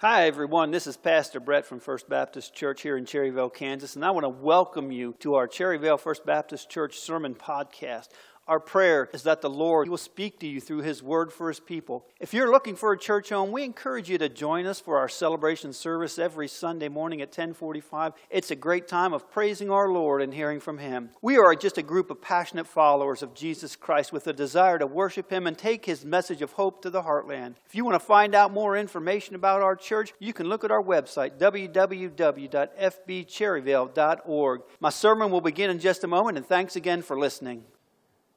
Hi, everyone. This is Pastor Brett from First Baptist Church here in Cherryvale, Kansas, and I want to welcome you to our Cherryvale First Baptist Church Sermon Podcast. Our prayer is that the Lord will speak to you through His Word for His people. If you're looking for a church home, we encourage you to join us for our celebration service every Sunday morning at 1045. It's a great time of praising our Lord and hearing from Him. We are just a group of passionate followers of Jesus Christ with a desire to worship Him and take His message of hope to the heartland. If you want to find out more information about our church, you can look at our website, www.fbcherryvale.org. My sermon will begin in just a moment, and thanks again for listening.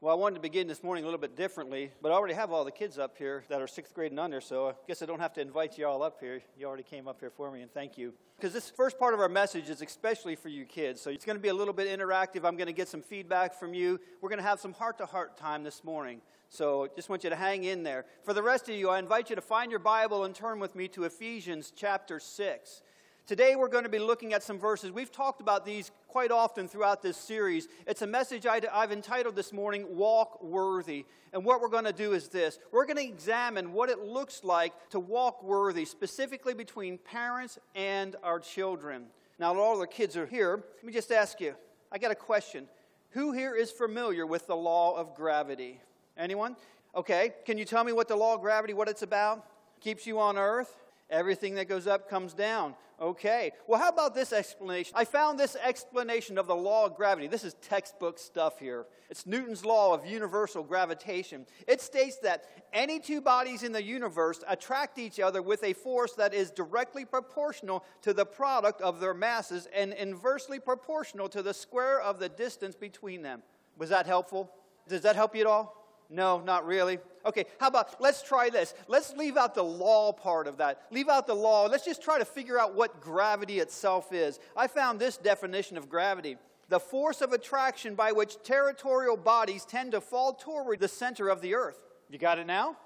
Well, I wanted to begin this morning a little bit differently, but I already have all the kids up here that are sixth grade and under, so I guess I don't have to invite you all up here. You already came up here for me, and thank you. Because this first part of our message is especially for you kids, so it's going to be a little bit interactive. I'm going to get some feedback from you. We're going to have some heart to heart time this morning. So just want you to hang in there. For the rest of you, I invite you to find your Bible and turn with me to Ephesians chapter 6. Today we're going to be looking at some verses. We've talked about these quite often throughout this series. It's a message I've entitled this morning, Walk Worthy. And what we're going to do is this we're going to examine what it looks like to walk worthy, specifically between parents and our children. Now, all the kids are here. Let me just ask you I got a question. Who here is familiar with the law of gravity? Anyone? Okay, can you tell me what the law of gravity, what it's about? Keeps you on earth? Everything that goes up comes down. Okay. Well, how about this explanation? I found this explanation of the law of gravity. This is textbook stuff here. It's Newton's law of universal gravitation. It states that any two bodies in the universe attract each other with a force that is directly proportional to the product of their masses and inversely proportional to the square of the distance between them. Was that helpful? Does that help you at all? No, not really. Okay, how about let's try this? Let's leave out the law part of that. Leave out the law. Let's just try to figure out what gravity itself is. I found this definition of gravity the force of attraction by which terrestrial bodies tend to fall toward the center of the earth. You got it now?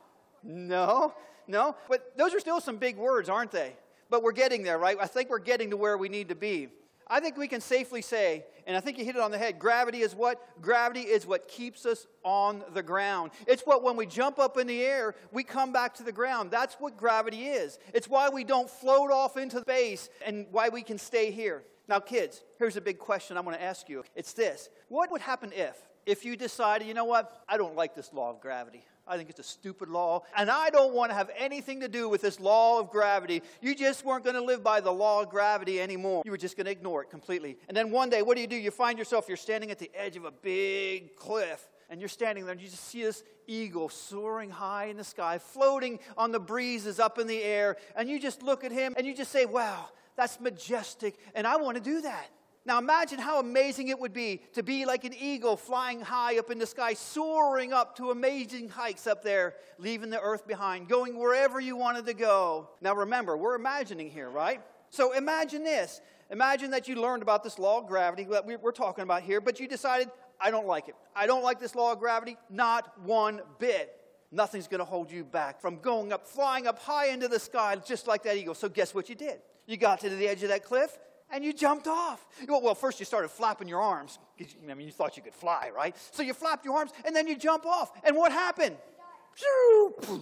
No, no. But those are still some big words, aren't they? But we're getting there, right? I think we're getting to where we need to be. I think we can safely say, and I think you hit it on the head gravity is what? Gravity is what keeps us on the ground. It's what, when we jump up in the air, we come back to the ground. That's what gravity is. It's why we don't float off into space and why we can stay here. Now, kids, here's a big question I'm going to ask you. It's this What would happen if, if you decided, you know what, I don't like this law of gravity? I think it's a stupid law. And I don't want to have anything to do with this law of gravity. You just weren't going to live by the law of gravity anymore. You were just going to ignore it completely. And then one day, what do you do? You find yourself, you're standing at the edge of a big cliff. And you're standing there and you just see this eagle soaring high in the sky, floating on the breezes up in the air. And you just look at him and you just say, wow, that's majestic. And I want to do that. Now imagine how amazing it would be to be like an eagle flying high up in the sky, soaring up to amazing heights up there, leaving the earth behind, going wherever you wanted to go. Now remember, we're imagining here, right? So imagine this. Imagine that you learned about this law of gravity that we're talking about here, but you decided, I don't like it. I don't like this law of gravity, not one bit. Nothing's going to hold you back from going up, flying up high into the sky just like that eagle. So guess what you did? You got to the edge of that cliff and you jumped off. Well, first you started flapping your arms. I mean, you thought you could fly, right? So you flap your arms, and then you jump off. And what happened?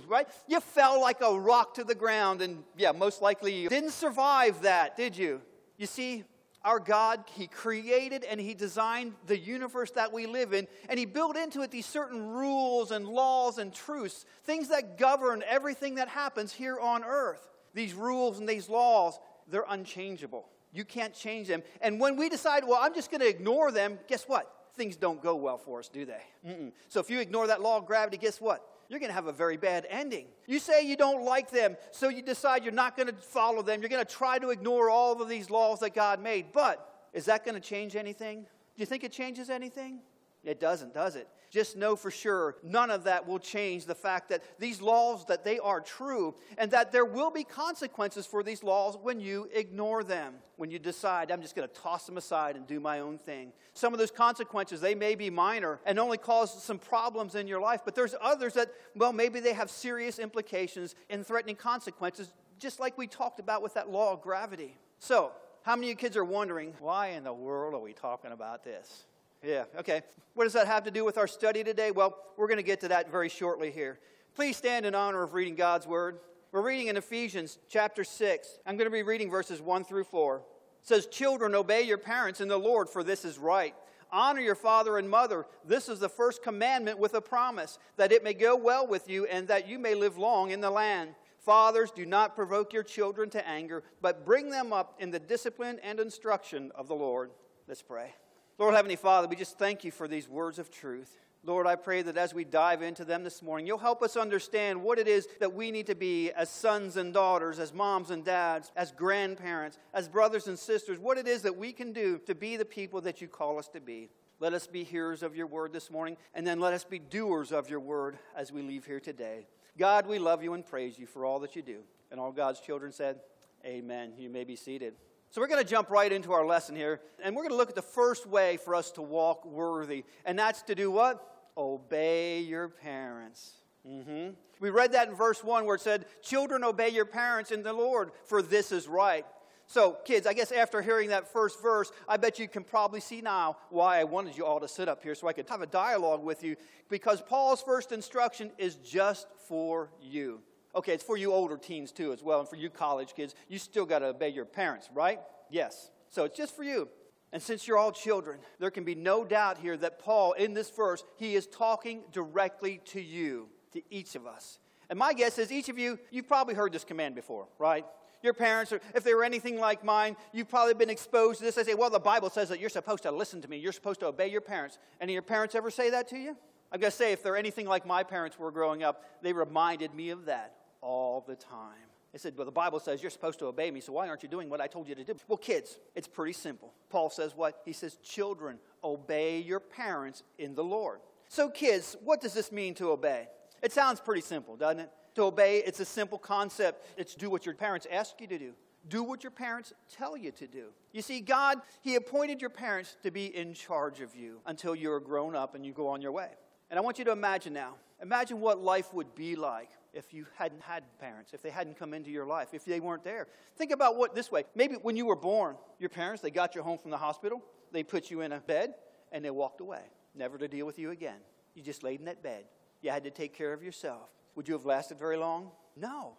Right? You fell like a rock to the ground, and yeah, most likely you didn't survive that, did you? You see, our God, He created and He designed the universe that we live in, and He built into it these certain rules and laws and truths, things that govern everything that happens here on earth. These rules and these laws, they're unchangeable. You can't change them. And when we decide, well, I'm just going to ignore them, guess what? Things don't go well for us, do they? Mm-mm. So if you ignore that law of gravity, guess what? You're going to have a very bad ending. You say you don't like them, so you decide you're not going to follow them. You're going to try to ignore all of these laws that God made. But is that going to change anything? Do you think it changes anything? It doesn't, does it? Just know for sure none of that will change the fact that these laws that they are true and that there will be consequences for these laws when you ignore them. When you decide I'm just going to toss them aside and do my own thing. Some of those consequences they may be minor and only cause some problems in your life, but there's others that well maybe they have serious implications and threatening consequences just like we talked about with that law of gravity. So, how many of you kids are wondering, why in the world are we talking about this? Yeah, okay. What does that have to do with our study today? Well, we're going to get to that very shortly here. Please stand in honor of reading God's Word. We're reading in Ephesians chapter 6. I'm going to be reading verses 1 through 4. It says, Children, obey your parents in the Lord, for this is right. Honor your father and mother. This is the first commandment with a promise, that it may go well with you and that you may live long in the land. Fathers, do not provoke your children to anger, but bring them up in the discipline and instruction of the Lord. Let's pray. Lord Heavenly Father, we just thank you for these words of truth. Lord, I pray that as we dive into them this morning, you'll help us understand what it is that we need to be as sons and daughters, as moms and dads, as grandparents, as brothers and sisters, what it is that we can do to be the people that you call us to be. Let us be hearers of your word this morning, and then let us be doers of your word as we leave here today. God, we love you and praise you for all that you do. And all God's children said, Amen. You may be seated. So, we're going to jump right into our lesson here, and we're going to look at the first way for us to walk worthy, and that's to do what? obey your parents. Mm-hmm. We read that in verse 1 where it said, Children, obey your parents in the Lord, for this is right. So, kids, I guess after hearing that first verse, I bet you can probably see now why I wanted you all to sit up here so I could have a dialogue with you because Paul's first instruction is just for you. Okay, it's for you older teens too, as well, and for you college kids. You still got to obey your parents, right? Yes. So, it's just for you. And since you're all children, there can be no doubt here that Paul, in this verse, he is talking directly to you, to each of us. And my guess is each of you, you've probably heard this command before, right? Your parents, or if they were anything like mine, you've probably been exposed to this. They say, well, the Bible says that you're supposed to listen to me. You're supposed to obey your parents. Any of your parents ever say that to you? I'm going to say, if they're anything like my parents were growing up, they reminded me of that all the time. They said, Well, the Bible says you're supposed to obey me, so why aren't you doing what I told you to do? Well, kids, it's pretty simple. Paul says what? He says, Children, obey your parents in the Lord. So, kids, what does this mean to obey? It sounds pretty simple, doesn't it? To obey, it's a simple concept. It's do what your parents ask you to do. Do what your parents tell you to do. You see, God, He appointed your parents to be in charge of you until you're grown up and you go on your way. And I want you to imagine now imagine what life would be like if you hadn't had parents, if they hadn't come into your life, if they weren't there. Think about what this way. Maybe when you were born, your parents, they got you home from the hospital, they put you in a bed, and they walked away, never to deal with you again. You just laid in that bed. You had to take care of yourself. Would you have lasted very long? No.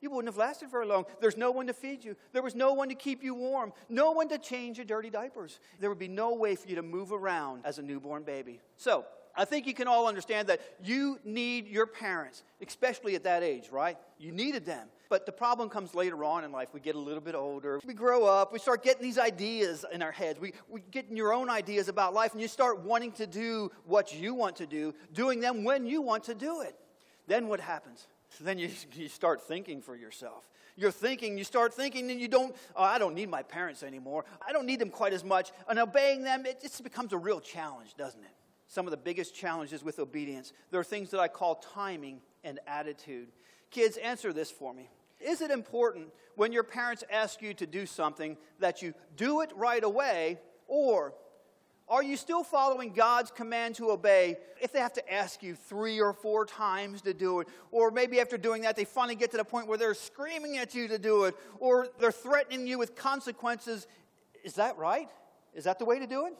You wouldn't have lasted very long. There's no one to feed you. There was no one to keep you warm. No one to change your dirty diapers. There would be no way for you to move around as a newborn baby. So, I think you can all understand that you need your parents, especially at that age, right? You needed them. But the problem comes later on in life. We get a little bit older. We grow up. We start getting these ideas in our heads. We, we get your own ideas about life, and you start wanting to do what you want to do, doing them when you want to do it. Then what happens? Then you, you start thinking for yourself. You're thinking, you start thinking, and you don't, oh, I don't need my parents anymore. I don't need them quite as much. And obeying them, it just becomes a real challenge, doesn't it? Some of the biggest challenges with obedience. There are things that I call timing and attitude. Kids, answer this for me. Is it important when your parents ask you to do something that you do it right away, or are you still following God's command to obey if they have to ask you three or four times to do it? Or maybe after doing that, they finally get to the point where they're screaming at you to do it, or they're threatening you with consequences. Is that right? Is that the way to do it?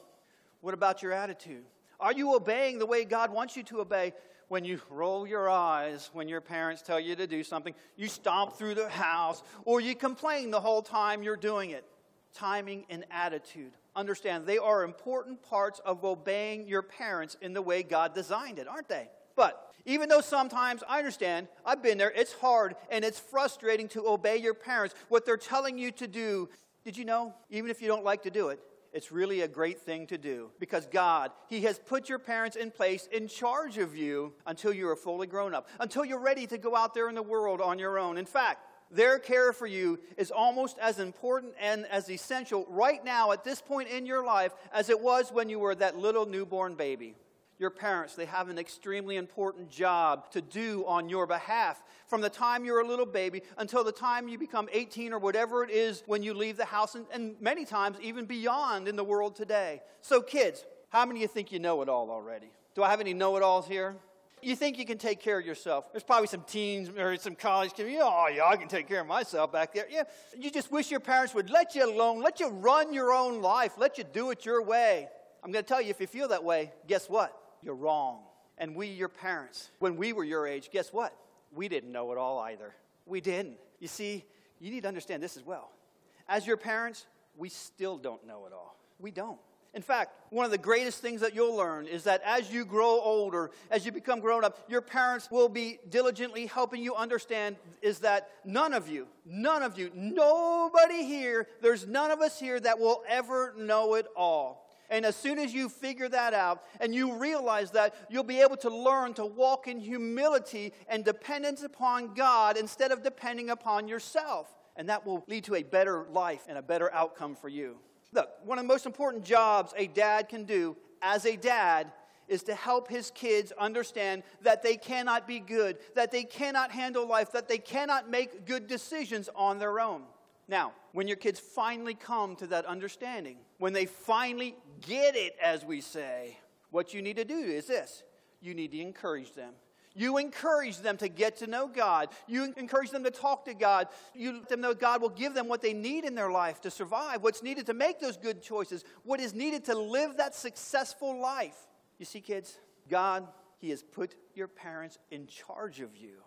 What about your attitude? Are you obeying the way God wants you to obey? When you roll your eyes when your parents tell you to do something, you stomp through the house, or you complain the whole time you're doing it. Timing and attitude. Understand, they are important parts of obeying your parents in the way God designed it, aren't they? But even though sometimes I understand, I've been there, it's hard and it's frustrating to obey your parents, what they're telling you to do. Did you know, even if you don't like to do it, it's really a great thing to do because God, He has put your parents in place in charge of you until you are fully grown up, until you're ready to go out there in the world on your own. In fact, their care for you is almost as important and as essential right now at this point in your life as it was when you were that little newborn baby your parents, they have an extremely important job to do on your behalf from the time you're a little baby until the time you become 18 or whatever it is when you leave the house, and, and many times even beyond in the world today. So, kids, how many of you think you know it all already? Do I have any know it alls here? You think you can take care of yourself? There's probably some teens or some college kids. Oh, yeah, I can take care of myself back there. Yeah, you just wish your parents would let you alone, let you run your own life, let you do it your way. I'm going to tell you, if you feel that way, guess what? You're wrong. And we, your parents, when we were your age, guess what? We didn't know it all either. We didn't. You see, you need to understand this as well. As your parents, we still don't know it all. We don't. In fact, one of the greatest things that you'll learn is that as you grow older, as you become grown up, your parents will be diligently helping you understand is that none of you, none of you, nobody here, there's none of us here that will ever know it all. And as soon as you figure that out and you realize that, you'll be able to learn to walk in humility and dependence upon God instead of depending upon yourself. And that will lead to a better life and a better outcome for you. Look, one of the most important jobs a dad can do as a dad is to help his kids understand that they cannot be good, that they cannot handle life, that they cannot make good decisions on their own. Now, when your kids finally come to that understanding, when they finally get it, as we say, what you need to do is this you need to encourage them. You encourage them to get to know God. You encourage them to talk to God. You let them know God will give them what they need in their life to survive, what's needed to make those good choices, what is needed to live that successful life. You see, kids, God, He has put your parents in charge of you,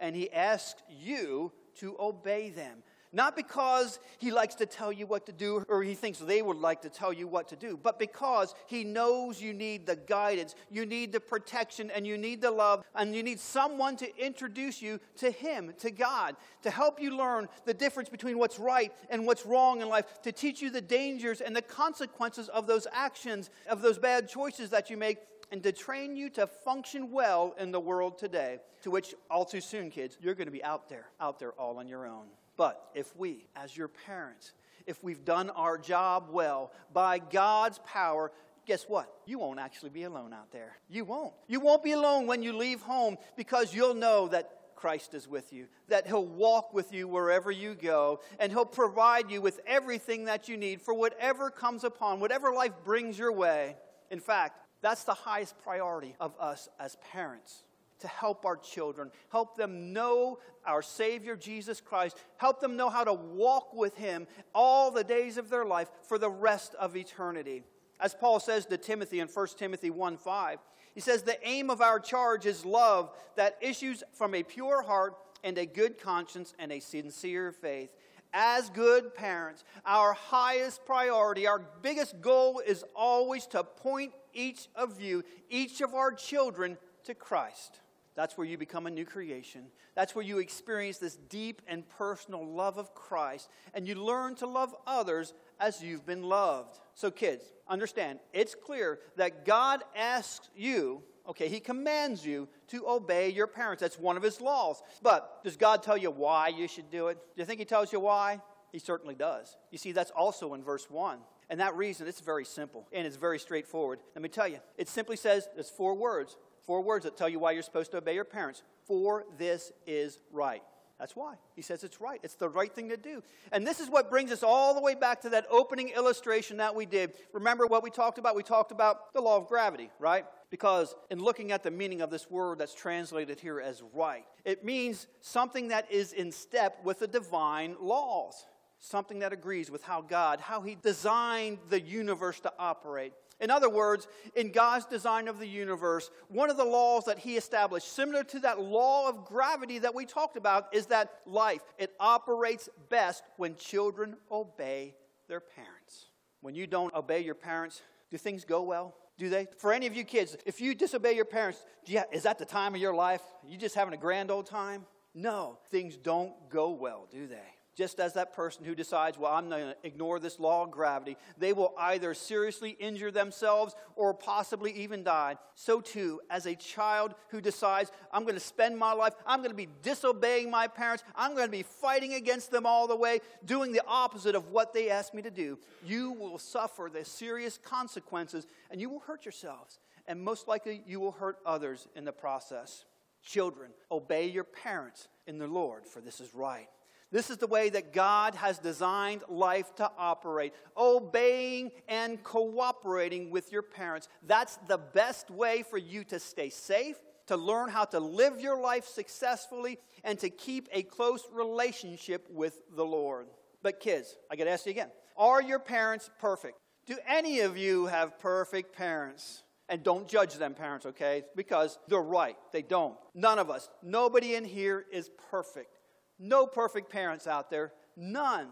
and He asks you to obey them. Not because he likes to tell you what to do or he thinks they would like to tell you what to do, but because he knows you need the guidance, you need the protection, and you need the love, and you need someone to introduce you to him, to God, to help you learn the difference between what's right and what's wrong in life, to teach you the dangers and the consequences of those actions, of those bad choices that you make, and to train you to function well in the world today. To which, all too soon, kids, you're going to be out there, out there all on your own. But if we, as your parents, if we've done our job well by God's power, guess what? You won't actually be alone out there. You won't. You won't be alone when you leave home because you'll know that Christ is with you, that He'll walk with you wherever you go, and He'll provide you with everything that you need for whatever comes upon, whatever life brings your way. In fact, that's the highest priority of us as parents to help our children, help them know our Savior Jesus Christ, help them know how to walk with Him all the days of their life for the rest of eternity. As Paul says to Timothy in 1 Timothy 1 5, he says, The aim of our charge is love that issues from a pure heart and a good conscience and a sincere faith. As good parents, our highest priority, our biggest goal is always to point each of you, each of our children, to Christ. That's where you become a new creation. That's where you experience this deep and personal love of Christ, and you learn to love others as you've been loved. So, kids, understand, it's clear that God asks you, okay, He commands you to obey your parents. That's one of His laws. But does God tell you why you should do it? Do you think He tells you why? He certainly does. You see, that's also in verse 1. And that reason, it's very simple and it's very straightforward. Let me tell you, it simply says, there's four words Four words that tell you why you're supposed to obey your parents. For this is right. That's why. He says it's right. It's the right thing to do. And this is what brings us all the way back to that opening illustration that we did. Remember what we talked about? We talked about the law of gravity, right? Because in looking at the meaning of this word that's translated here as right, it means something that is in step with the divine laws, something that agrees with how God, how He designed the universe to operate. In other words, in God's design of the universe, one of the laws that He established, similar to that law of gravity that we talked about, is that life, it operates best when children obey their parents. When you don't obey your parents, do things go well? Do they? For any of you kids, if you disobey your parents, is that the time of your life? You just having a grand old time? No, things don't go well, do they? Just as that person who decides, well, I'm going to ignore this law of gravity, they will either seriously injure themselves or possibly even die. So, too, as a child who decides, I'm going to spend my life, I'm going to be disobeying my parents, I'm going to be fighting against them all the way, doing the opposite of what they ask me to do, you will suffer the serious consequences and you will hurt yourselves. And most likely, you will hurt others in the process. Children, obey your parents in the Lord, for this is right. This is the way that God has designed life to operate obeying and cooperating with your parents. That's the best way for you to stay safe, to learn how to live your life successfully, and to keep a close relationship with the Lord. But, kids, I got to ask you again are your parents perfect? Do any of you have perfect parents? And don't judge them, parents, okay? Because they're right. They don't. None of us. Nobody in here is perfect. No perfect parents out there. None.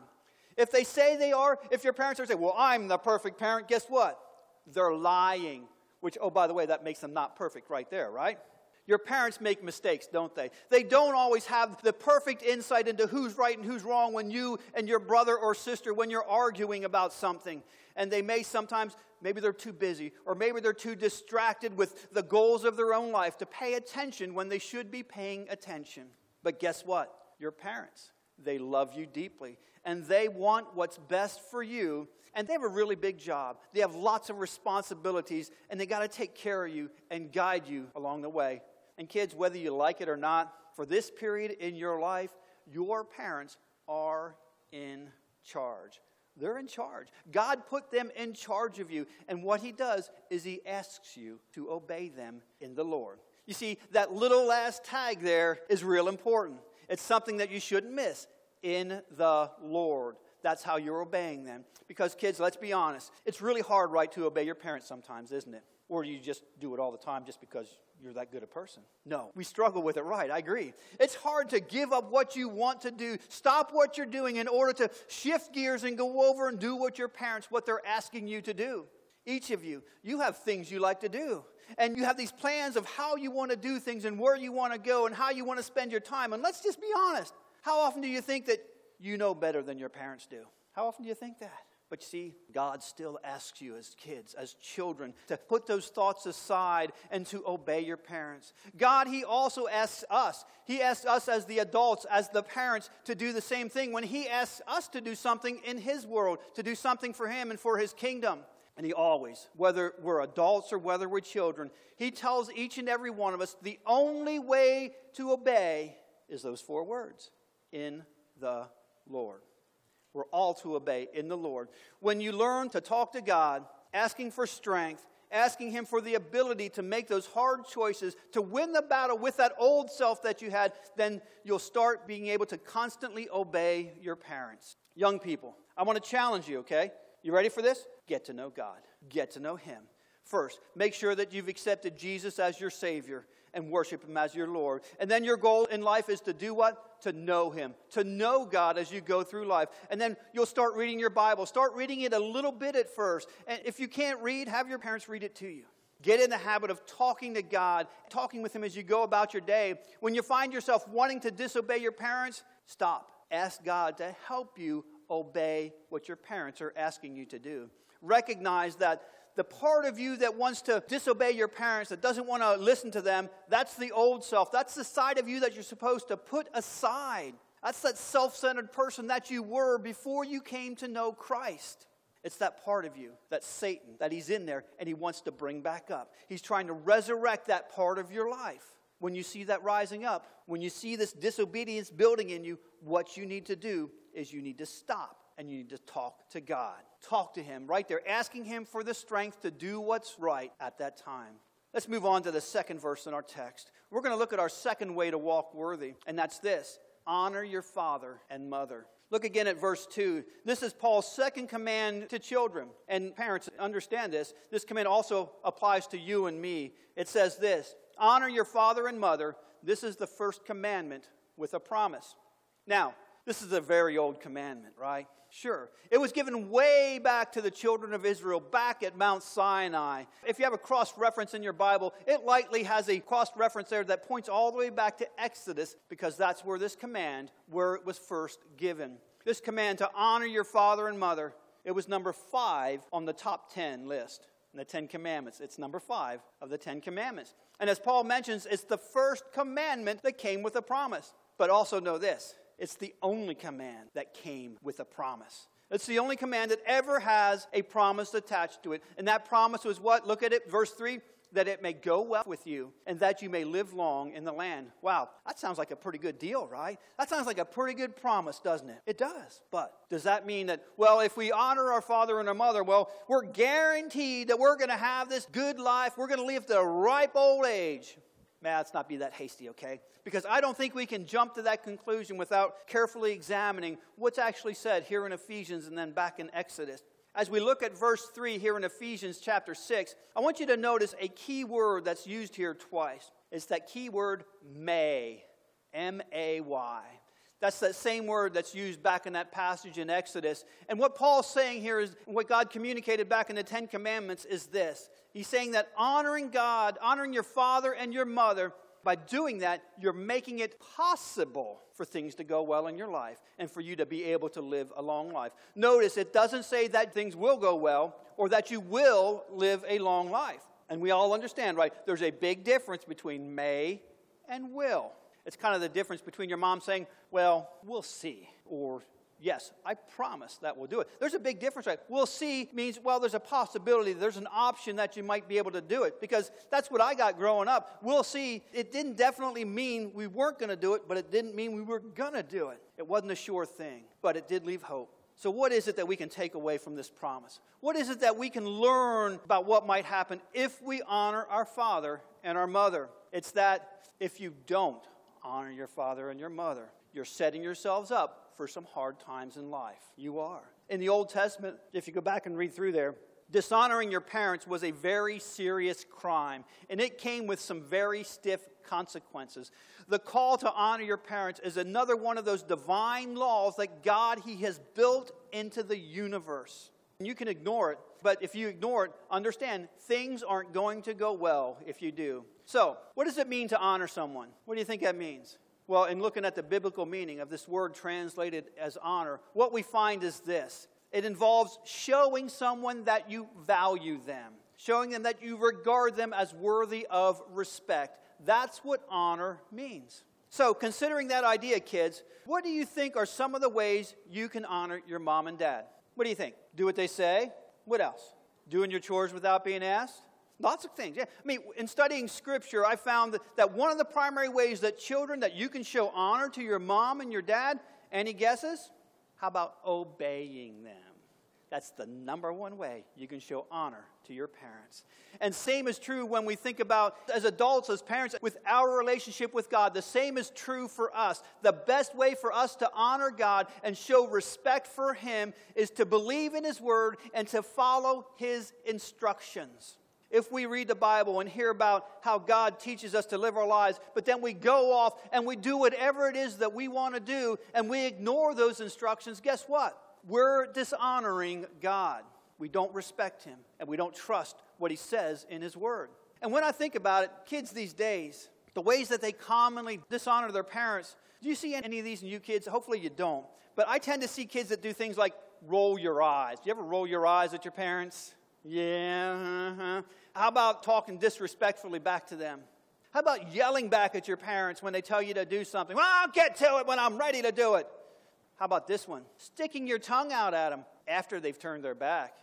If they say they are, if your parents are saying, well, I'm the perfect parent, guess what? They're lying. Which, oh, by the way, that makes them not perfect right there, right? Your parents make mistakes, don't they? They don't always have the perfect insight into who's right and who's wrong when you and your brother or sister, when you're arguing about something. And they may sometimes, maybe they're too busy, or maybe they're too distracted with the goals of their own life to pay attention when they should be paying attention. But guess what? Your parents, they love you deeply, and they want what's best for you and they have a really big job. They have lots of responsibilities, and they got to take care of you and guide you along the way. And kids, whether you like it or not, for this period in your life, your parents are in charge. They're in charge. God put them in charge of you. And what He does is He asks you to obey them in the Lord. You see, that little last tag there is real important. It's something that you shouldn't miss in the Lord. That's how you're obeying them. Because, kids, let's be honest, it's really hard, right, to obey your parents sometimes, isn't it? Or you just do it all the time just because you're that good a person. No, we struggle with it, right? I agree. It's hard to give up what you want to do, stop what you're doing in order to shift gears and go over and do what your parents, what they're asking you to do. Each of you, you have things you like to do. And you have these plans of how you want to do things and where you want to go and how you want to spend your time. And let's just be honest. How often do you think that you know better than your parents do? How often do you think that? But you see, God still asks you as kids, as children, to put those thoughts aside and to obey your parents. God, He also asks us. He asks us as the adults, as the parents, to do the same thing when He asks us to do something in His world, to do something for Him and for His kingdom. And He always, whether we're adults or whether we're children, He tells each and every one of us the only way to obey is those four words in the Lord. We're all to obey in the Lord. When you learn to talk to God, asking for strength, asking Him for the ability to make those hard choices, to win the battle with that old self that you had, then you'll start being able to constantly obey your parents. Young people, I want to challenge you, okay? You ready for this? Get to know God, get to know Him. First, make sure that you've accepted Jesus as your Savior and worship Him as your Lord. And then your goal in life is to do what? To know Him, to know God as you go through life. And then you'll start reading your Bible. Start reading it a little bit at first. And if you can't read, have your parents read it to you. Get in the habit of talking to God, talking with Him as you go about your day. When you find yourself wanting to disobey your parents, stop. Ask God to help you obey what your parents are asking you to do. Recognize that the part of you that wants to disobey your parents, that doesn't want to listen to them, that's the old self. That's the side of you that you're supposed to put aside. That's that self centered person that you were before you came to know Christ. It's that part of you, that Satan, that he's in there and he wants to bring back up. He's trying to resurrect that part of your life. When you see that rising up, when you see this disobedience building in you, what you need to do is you need to stop and you need to talk to God. Talk to Him right there, asking Him for the strength to do what's right at that time. Let's move on to the second verse in our text. We're going to look at our second way to walk worthy, and that's this honor your father and mother. Look again at verse 2. This is Paul's second command to children. And parents, understand this. This command also applies to you and me. It says this Honor your father and mother. This is the first commandment with a promise. Now, this is a very old commandment, right? Sure. It was given way back to the children of Israel, back at Mount Sinai. If you have a cross reference in your Bible, it likely has a cross reference there that points all the way back to Exodus, because that's where this command, where it was first given. This command to honor your father and mother, it was number five on the top ten list in the Ten Commandments. It's number five of the Ten Commandments. And as Paul mentions, it's the first commandment that came with a promise. But also know this it's the only command that came with a promise. It's the only command that ever has a promise attached to it. And that promise was what? Look at it, verse 3 that it may go well with you and that you may live long in the land. Wow, that sounds like a pretty good deal, right? That sounds like a pretty good promise, doesn't it? It does. But does that mean that, well, if we honor our father and our mother, well, we're guaranteed that we're going to have this good life, we're going to live to a ripe old age? May let's not be that hasty, okay? Because I don't think we can jump to that conclusion without carefully examining what's actually said here in Ephesians and then back in Exodus. As we look at verse 3 here in Ephesians chapter 6, I want you to notice a key word that's used here twice. It's that key word may. M A Y. That's that same word that's used back in that passage in Exodus. And what Paul's saying here is what God communicated back in the Ten Commandments is this. He's saying that honoring God, honoring your father and your mother, by doing that, you're making it possible for things to go well in your life and for you to be able to live a long life. Notice it doesn't say that things will go well or that you will live a long life. And we all understand, right? There's a big difference between may and will. It's kind of the difference between your mom saying, Well, we'll see, or Yes, I promise that we'll do it. There's a big difference, right? We'll see means, well, there's a possibility, there's an option that you might be able to do it because that's what I got growing up. We'll see, it didn't definitely mean we weren't going to do it, but it didn't mean we were going to do it. It wasn't a sure thing, but it did leave hope. So, what is it that we can take away from this promise? What is it that we can learn about what might happen if we honor our father and our mother? It's that if you don't honor your father and your mother, you're setting yourselves up for some hard times in life. You are. In the Old Testament, if you go back and read through there, dishonoring your parents was a very serious crime, and it came with some very stiff consequences. The call to honor your parents is another one of those divine laws that God He has built into the universe. You can ignore it, but if you ignore it, understand things aren't going to go well if you do. So, what does it mean to honor someone? What do you think that means? Well, in looking at the biblical meaning of this word translated as honor, what we find is this it involves showing someone that you value them, showing them that you regard them as worthy of respect. That's what honor means. So, considering that idea, kids, what do you think are some of the ways you can honor your mom and dad? What do you think? Do what they say? What else? Doing your chores without being asked? Lots of things. Yeah. I mean, in studying scripture, I found that, that one of the primary ways that children that you can show honor to your mom and your dad, any guesses? How about obeying them? That's the number one way you can show honor to your parents. And same is true when we think about as adults, as parents, with our relationship with God. The same is true for us. The best way for us to honor God and show respect for Him is to believe in His Word and to follow His instructions if we read the Bible and hear about how God teaches us to live our lives, but then we go off and we do whatever it is that we want to do and we ignore those instructions, guess what? We're dishonoring God. We don't respect Him and we don't trust what He says in His Word. And when I think about it, kids these days, the ways that they commonly dishonor their parents, do you see any of these in you kids? Hopefully you don't. But I tend to see kids that do things like roll your eyes. Do you ever roll your eyes at your parents? Yeah. Uh-huh. How about talking disrespectfully back to them? How about yelling back at your parents when they tell you to do something? Well, I'll get to it when I'm ready to do it. How about this one? Sticking your tongue out at them after they've turned their back.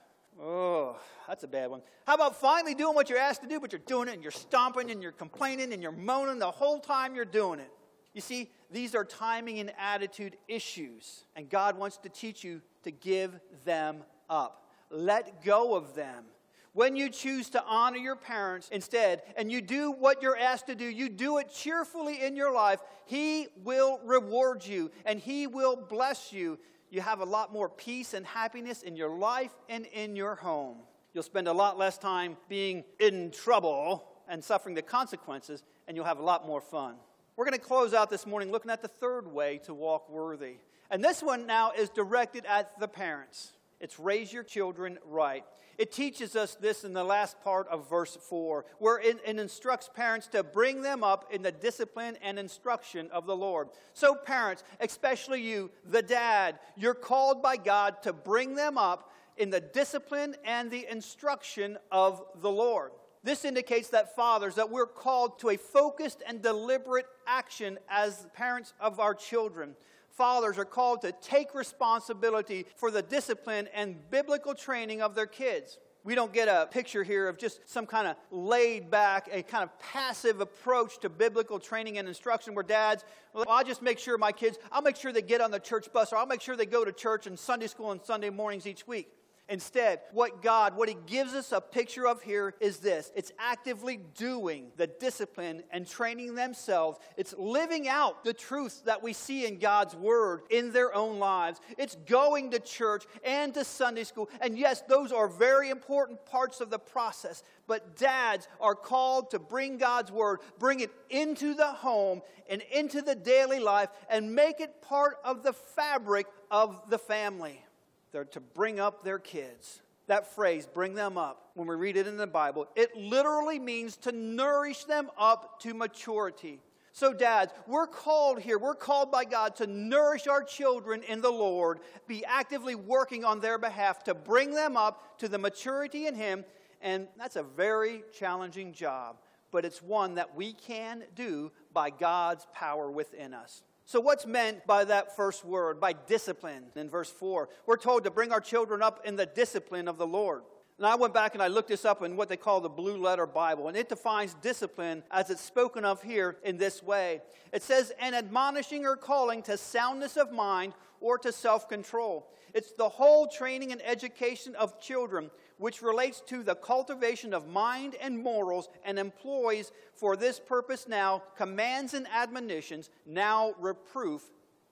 Oh, that's a bad one. How about finally doing what you're asked to do, but you're doing it and you're stomping and you're complaining and you're moaning the whole time you're doing it? You see, these are timing and attitude issues, and God wants to teach you to give them up. Let go of them. When you choose to honor your parents instead, and you do what you're asked to do, you do it cheerfully in your life, He will reward you and He will bless you. You have a lot more peace and happiness in your life and in your home. You'll spend a lot less time being in trouble and suffering the consequences, and you'll have a lot more fun. We're going to close out this morning looking at the third way to walk worthy. And this one now is directed at the parents. It's raise your children right. It teaches us this in the last part of verse 4, where it, it, instructs parents to bring them up in the discipline and instruction of the Lord. So, parents, especially you, the dad, you're called by God to bring them up in the discipline and the instruction of the Lord. This indicates that fathers, that we're called to a focused and deliberate action as parents of our children fathers are called to take responsibility for the discipline and biblical training of their kids. We don't get a picture here of just some kind of laid back, a kind of passive approach to biblical training and instruction where dads, well, I'll just make sure my kids, I'll make sure they get on the church bus or I'll make sure they go to church and Sunday school and Sunday mornings each week. Instead, what God, what He gives us a picture of here is this it's actively doing the discipline and training themselves. It's living out the truths that we see in God's Word in their own lives. It's going to church and to Sunday school. And yes, those are very important parts of the process. But dads are called to bring God's Word, bring it into the home and into the daily life, and make it part of the fabric of the family. They're to bring up their kids. That phrase, bring them up, when we read it in the Bible, it literally means to nourish them up to maturity. So, dads, we're called here, we're called by God to nourish our children in the Lord, be actively working on their behalf to bring them up to the maturity in Him. And that's a very challenging job, but it's one that we can do by God's power within us. So, what's meant by that first word, by discipline? In verse 4, we're told to bring our children up in the discipline of the Lord. And I went back and I looked this up in what they call the Blue Letter Bible, and it defines discipline as it's spoken of here in this way it says, an admonishing or calling to soundness of mind or to self control. It's the whole training and education of children, which relates to the cultivation of mind and morals and employs for this purpose now commands and admonitions, now reproof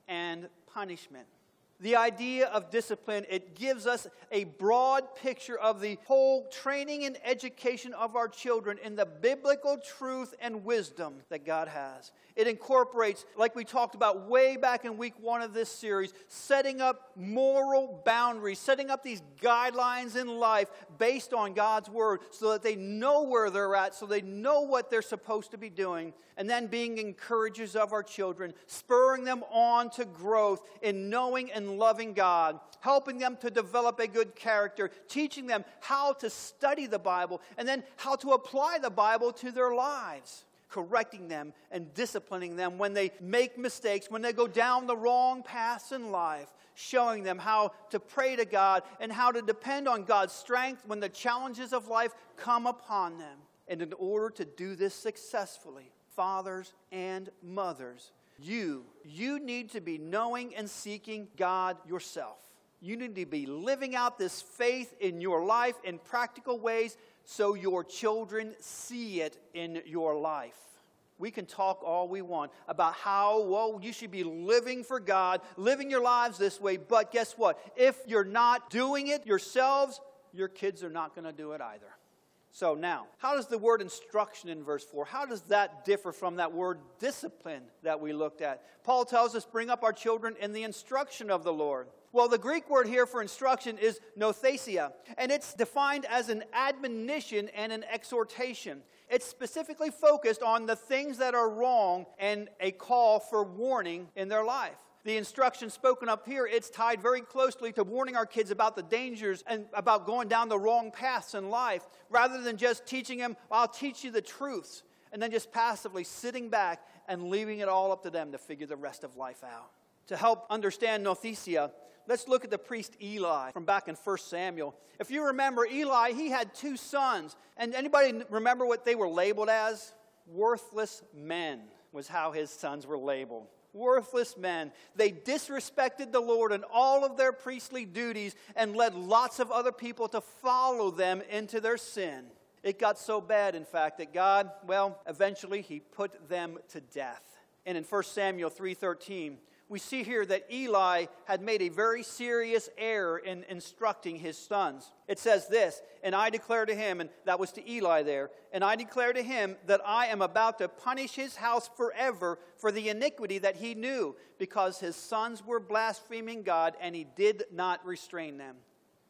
and punishment the idea of discipline, it gives us a broad picture of the whole training and education of our children in the biblical truth and wisdom that God has. It incorporates, like we talked about way back in week one of this series, setting up moral boundaries, setting up these guidelines in life based on God's word so that they know where they're at, so they know what they're supposed to be doing, and then being encouragers of our children, spurring them on to growth in knowing and loving God, helping them to develop a good character, teaching them how to study the Bible, and then how to apply the Bible to their lives correcting them and disciplining them when they make mistakes, when they go down the wrong paths in life, showing them how to pray to God and how to depend on God's strength when the challenges of life come upon them. And in order to do this successfully, fathers and mothers, you, you need to be knowing and seeking God yourself. You need to be living out this faith in your life in practical ways so your children see it in your life. We can talk all we want about how, well, you should be living for God, living your lives this way, but guess what? If you're not doing it yourselves, your kids are not going to do it either. So now, how does the word instruction in verse 4, how does that differ from that word discipline that we looked at? Paul tells us bring up our children in the instruction of the Lord. Well, the Greek word here for instruction is nouthesia, and it's defined as an admonition and an exhortation. It's specifically focused on the things that are wrong and a call for warning in their life the instruction spoken up here, it's tied very closely to warning our kids about the dangers and about going down the wrong paths in life, rather than just teaching them, I'll teach you the truths, and then just passively sitting back and leaving it all up to them to figure the rest of life out. To help understand Nouthesia, let's look at the priest Eli from back in 1 Samuel. If you remember, Eli, he had two sons. And anybody remember what they were labeled as? Worthless men was how his sons were labeled worthless men. They disrespected the Lord in all of their priestly duties and led lots of other people to follow them into their sin. It got so bad, in fact, that God, well, eventually he put them to death. And in 1 Samuel 3:13, we see here that Eli had made a very serious error in instructing his sons. It says this, and I declare to him, and that was to Eli there, and I declare to him that I am about to punish his house forever for the iniquity that he knew, because his sons were blaspheming God, and he did not restrain them.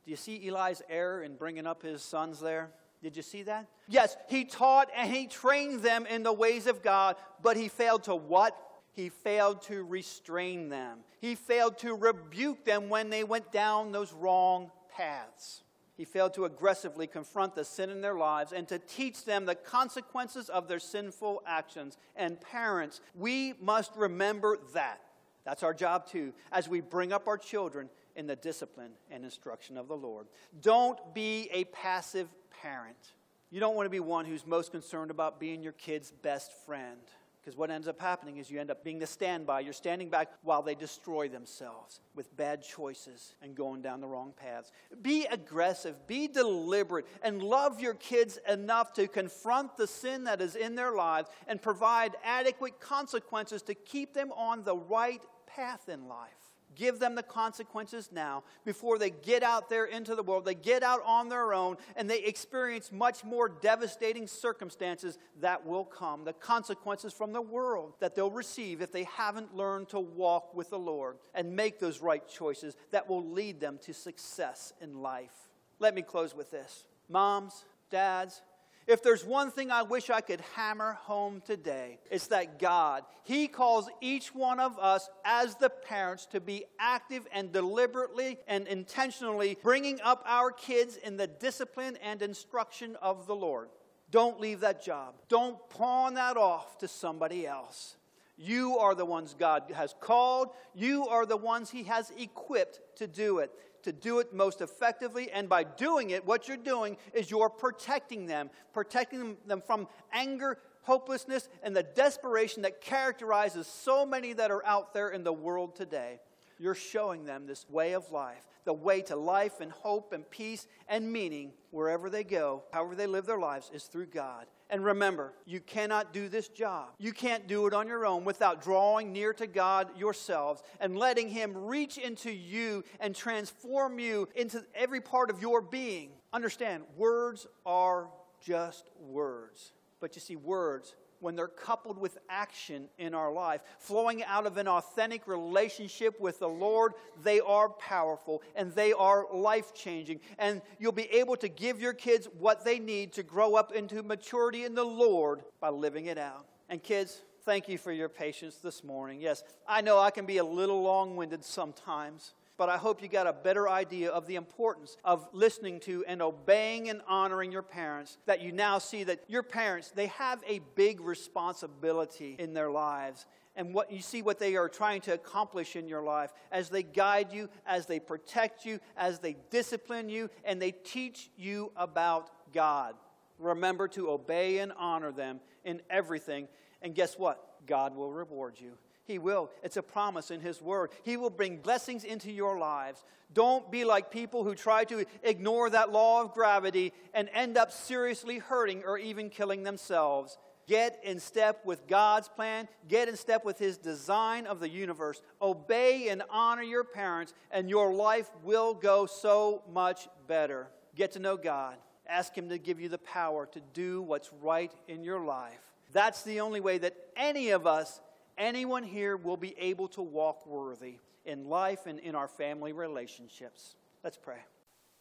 Do you see Eli's error in bringing up his sons there? Did you see that? Yes, he taught and he trained them in the ways of God, but he failed to what? He failed to restrain them. He failed to rebuke them when they went down those wrong paths. He failed to aggressively confront the sin in their lives and to teach them the consequences of their sinful actions. And parents, we must remember that. That's our job too, as we bring up our children in the discipline and instruction of the Lord. Don't be a passive parent. You don't want to be one who's most concerned about being your kid's best friend Because what ends up happening is you end up being the standby. You're standing back while they destroy themselves with bad choices and going down the wrong paths. Be aggressive, be deliberate, and love your kids enough to confront the sin that is in their lives and provide adequate consequences to keep them on the right path in life. Give them the consequences now before they get out there into the world. They get out on their own and they experience much more devastating circumstances that will come. The consequences from the world that they'll receive if they haven't learned to walk with the Lord and make those right choices that will lead them to success in life. Let me close with this. Moms, dads, if there's one thing I wish I could hammer home today, it's that God, He calls each one of us as the parents to be active and deliberately and intentionally bringing up our kids in the discipline and instruction of the Lord. Don't leave that job. Don't pawn that off to somebody else. You are the ones God has called. You are the ones He has equipped to do it to do it most effectively. And by doing it, what you're doing is you're protecting them, protecting them from anger, hopelessness, and the desperation that characterizes so many that are out there in the world today. You're showing them this way of life, the way to life and hope and peace and meaning wherever they go, however they live their lives, is through God. And remember, you cannot do this job. You can't do it on your own without drawing near to God yourselves and letting Him reach into you and transform you into every part of your being. Understand, words are just words. But you see, words when they're coupled with action in our life, flowing out of an authentic relationship with the Lord, they are powerful and they are life changing. And you'll be able to give your kids what they need to grow up into maturity in the Lord by living it out. And kids, thank you for your patience this morning. Yes, I know I can be a little long winded sometimes but I hope you got a better idea of the importance of listening to and obeying and honoring your parents. That you now see that your parents, they have a big responsibility in their lives. And what you see what they are trying to accomplish in your life as they guide you, as they protect you, as they discipline you, and they teach you about God. Remember to obey and honor them in everything. And guess what? God will reward you. He will. It's a promise in His Word. He will bring blessings into your lives. Don't be like people who try to ignore that law of gravity and end up seriously hurting or even killing themselves. Get in step with God's plan. Get in step with His design of the universe. Obey and honor your parents, and your life will go so much better. Get to know God. Ask Him to give you the power to do what's right in your life. That's the only way that any of us anyone here will be able to walk worthy in life and in our family relationships. Let's pray.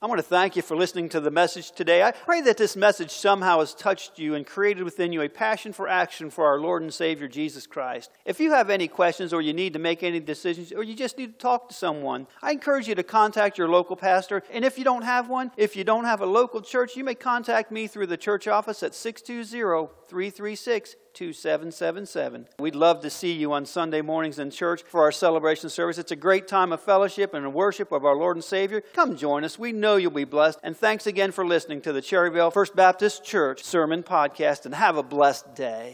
I want to thank you for listening to the message today. I pray that this message somehow has touched you and created within you a passion for action for our Lord and Savior Jesus Christ. If you have any questions or you need to make any decisions or you just need to talk to someone, I encourage you to contact your local pastor. And if you don't have one, if you don't have a local church, you may contact me through the church office at 620 336 2777. We'd love to see you on Sunday mornings in church for our celebration service. It's a great time of fellowship and worship of our Lord and Savior. Come join us. We know you'll be blessed. And thanks again for listening to the Cherryvale First Baptist Church Sermon Podcast, and have a blessed day.